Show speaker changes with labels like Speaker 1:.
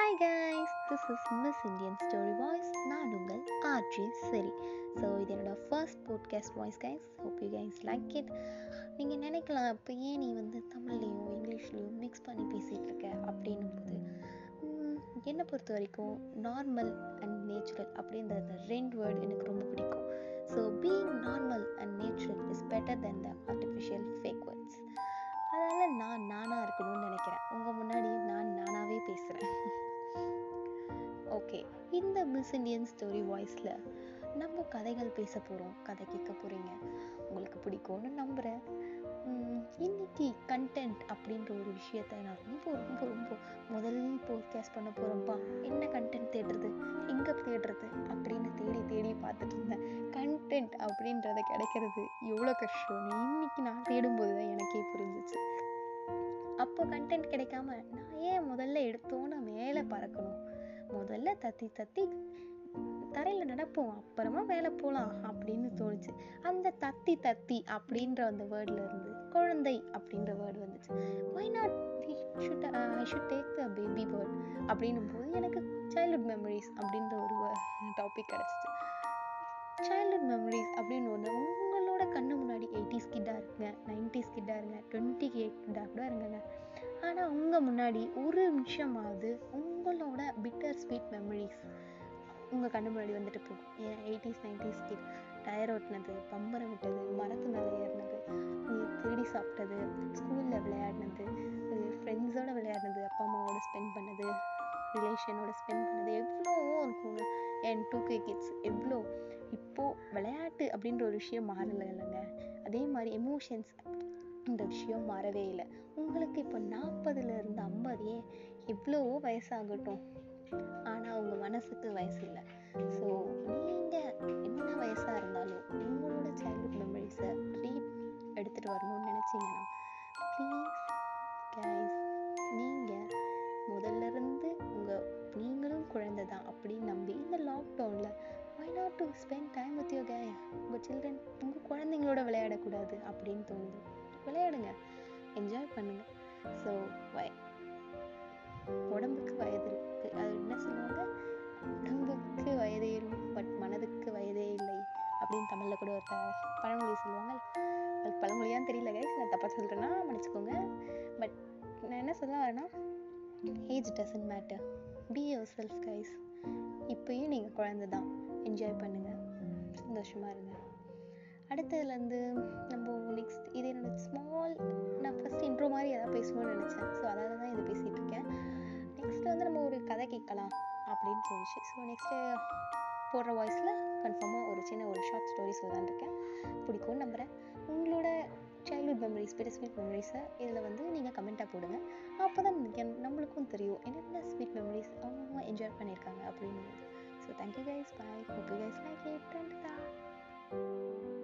Speaker 1: Hi guys this is Miss Indian story voice நான் உங்கள் RJ சரி. ஸோ இது என்னோடய first podcast voice guys hope you guys like it நீங்கள் நினைக்கலாம் இப்போ ஏன் நீ வந்து தமிழ்லேயும் இங்கிலீஷ்லேயும் மிக்ஸ் பண்ணி பேசிகிட்டு இருக்க? அப்படின்னும் போது என்னை பொறுத்த வரைக்கும் நார்மல் அண்ட் நேச்சுரல் அப்படின்ற அந்த ரெண்டு வேர்டு எனக்கு ரொம்ப பிடிக்கும். So being normal and natural is better then the artificial fake words அதனால் நான் நானாக இருக்கணும்னு நினைக்கிறேன். உங்கள் முன்னாடி நான் பேசுகிறேன் ஓகே இந்த மிஸ் இண்டியன் ஸ்டோரி வாய்ஸில் நம்ம கதைகள் பேச போகிறோம் கதை கேட்க போகிறீங்க உங்களுக்கு பிடிக்கும்னு நம்புகிறேன் இன்னைக்கு கண்டென்ட் அப்படின்ற ஒரு விஷயத்த நான் ரொம்ப ரொம்ப ரொம்ப முதல் போட்காஸ்ட் பண்ண போகிறோம்ப்பா என்ன கண்டென்ட் தேடுறது? எங்கே தேடுறது? அப்படின்னு தேடி தேடி பார்த்துட்டு இருந்தேன். கண்டென்ட் அப்படின்றத கிடைக்கிறது எவ்வளோ கஷ்டம்னு இன்னைக்கு நான் தேடும்போது தான் எனக்கே புரிஞ்சிச்சு. அப்போ கண்டென்ட் கிடைக்காம நான் ஏன் முதல்ல எடுத்தோன்னு மேலே பறக்கணும். முதல்ல தத்தி தத்தி தரையில் நடப்போம் அப்புறமா மேலே போகலாம் அப்படின்னு தோணுச்சு. அந்த தத்தி தத்தி அப்படின்ற அந்த வேர்டில் இருந்து குழந்தை அப்படின்ற வேர்டு வந்துச்சு. Why not should I should take the baby bird அப்படின்னும் போது எனக்கு சைல்ட்ஹுட் மெமரிஸ் அப்படின்ற ஒரு டாபிக் கிடச்சிச்சு. சைல்ட்ஹுட் மெமரிஸ் அப்படின்னு ஒன்று நைன்டிஸ் கிட்டாக இருங்க டுவெண்ட்டி கிட்டாக கூட இருங்கங்க. ஆனால் உங்கள் முன்னாடி ஒரு நிமிஷமாவது உங்களோட பிட்டர் ஸ்வீட் மெமரிஸ் உங்கள் கண்ணு முன்னாடி வந்துட்டு போகும். ஏன் எயிட்டிஸ் நைன்டிஸ் கிட் டயர் ஓட்டினது பம்பரம் விட்டது மரத்து மேலே ஏறினது திருடி சாப்பிட்டது ஸ்கூலில் விளையாடினது ஃப்ரெண்ட்ஸோடு விளையாடினது அப்பா அம்மாவோட ஸ்பெண்ட் பண்ணது ரிலேஷனோட ஸ்பெண்ட் பண்ணது எவ்வளோ இருக்குங்க. என் டூ கே கிட்ஸ் எவ்வளோ? இப்போது விளையாட்டு அப்படின்ற ஒரு விஷயம் மாறலை இல்லைங்க. அதே மாதிரி எமோஷன்ஸ் இந்த விஷயம் மாறவே இல்லை. உங்களுக்கு இப்போ நாற்பதுலேருந்து ஐம்பது ஏன் எவ்வளவோ வயசாகட்டும். ஆனால் உங்கள் மனசுக்கு வயசு இல்லை. ஸோ நீங்கள் என்ன வயசாக இருந்தாலும் உங்களோட சைல்ட்ஹுட் மெமரிஸை ரீ எடுத்துகிட்டு வரணும்னு நினச்சிங்கன்னா please guys time with your K உங்கள் சில்ட்ரன் உங்கள் குழந்தைங்களோட விளையாடக்கூடாது அப்படின்னு தோணுது. விளையாடுங்க. என்ஜாய் பண்ணுங்க. ஸோ வை உடம்புக்கு வயது இருக்கு. அது என்ன சொல்லுவாங்க? உடம்புக்கு வயதேறும் பட் மனதுக்கு வயதே இல்லை அப்படின்னு தமிழில் கூட ஒரு பழமொழி சொல்லுவாங்க அது பழமொழியான்னு தெரியல கைஸ் நான் தப்பாக சொல்கிறேன்னா மன்னிச்சுக்கோங்க. பட் நான் என்ன சொல்ல வரேன்னா age doesn't matter be yourself guys இப்பயும் நீங்கள் குழந்தை தான் என்ஜாய் பண்ணுங்கள் சந்தோஷமாக இருங்க அடுத்ததுலேருந்து நம்ம நெக்ஸ்ட் இது என்னோட ஸ்மால் நான் ஃபஸ்ட் இன்ட்ரோ மாதிரி எதாவது பேசணும்னு நினச்சேன். ஸோ அதால் தான் இது பேசிகிட்டு இருக்கேன். நெக்ஸ்ட் வந்து நம்ம ஒரு கதை கேட்கலாம் அப்படின்னு தோணுச்சு. ஸோ நெக்ஸ்ட்டு போடுற வாய்ஸில் கன்ஃபார்மாக ஒரு சின்ன ஒரு ஷார்ட் ஸ்டோரி சொல்லலான்னு இருக்கேன். பிடிக்கும்னு நம்புகிறேன் உங்களோட சைல்ட்ஹுட் மெமரிஸ் பெரிய ஸ்வீட் மெமரிஸை இதில் வந்து நீங்கள் கமெண்ட்டாக போடுங்க. அப்போ தான் நம்மளுக்கும் தெரியும். என்னென்ன ஸ்வீட் மெமரிஸ் அவங்க என்ஜாய் பண்ணியிருக்காங்க அப்படின்னு. Thank you guys. Bye. Hope you guys like it. Tanta.